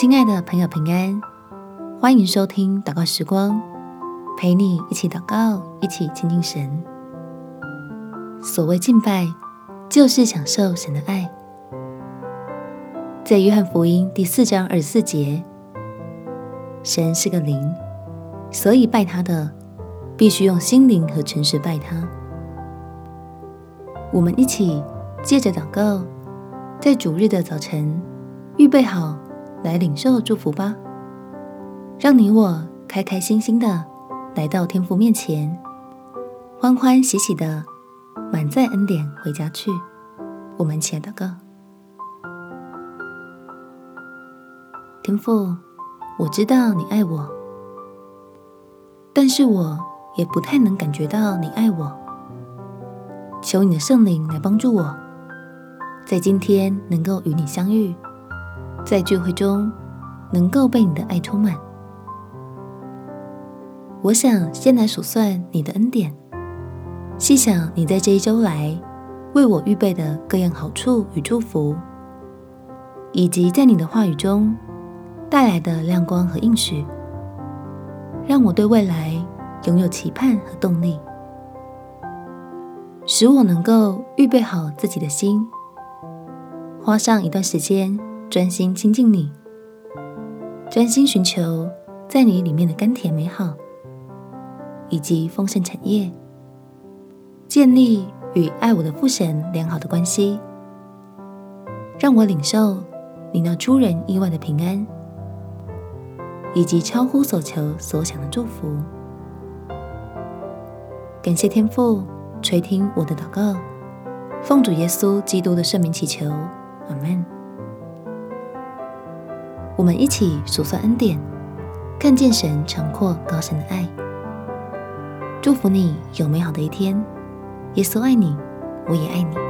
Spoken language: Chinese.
亲爱的朋友，平安，欢迎收听祷告时光，陪你一起祷告，一起亲近神。所谓敬拜，就是享受神的爱。在约翰福音第四章二十四节，神是个灵，所以拜他的必须用心灵和诚实拜他。我们一起借着祷告，在主日的早晨预备好来领受祝福吧。让你我开开心心的来到天父面前，欢欢喜喜的满载恩典回家去。我们一起来祷告。天父，我知道你爱我，但是我也不太能感觉到你爱我。求你的圣灵来帮助我，在今天能够与你相遇，在聚会中能够被你的爱充满。我想先来数算你的恩典，细想你在这一周来为我预备的各样好处与祝福，以及在你的话语中带来的亮光和应许，让我对未来拥有期盼和动力。使我能够预备好自己的心，花上一段时间专心亲近你，专心寻求在你里面的甘甜美好，以及丰盛产业，建立与爱我的父神良好的关系，让我领受你那出人意外的平安，以及超乎所求所想的祝福。感谢天父。垂听我的祷告，奉主耶稣基督的圣名祈求，阿门。我们一起数算恩典，看见神承阔高深的爱。祝福你有美好的一天。耶稣爱你，我也爱你。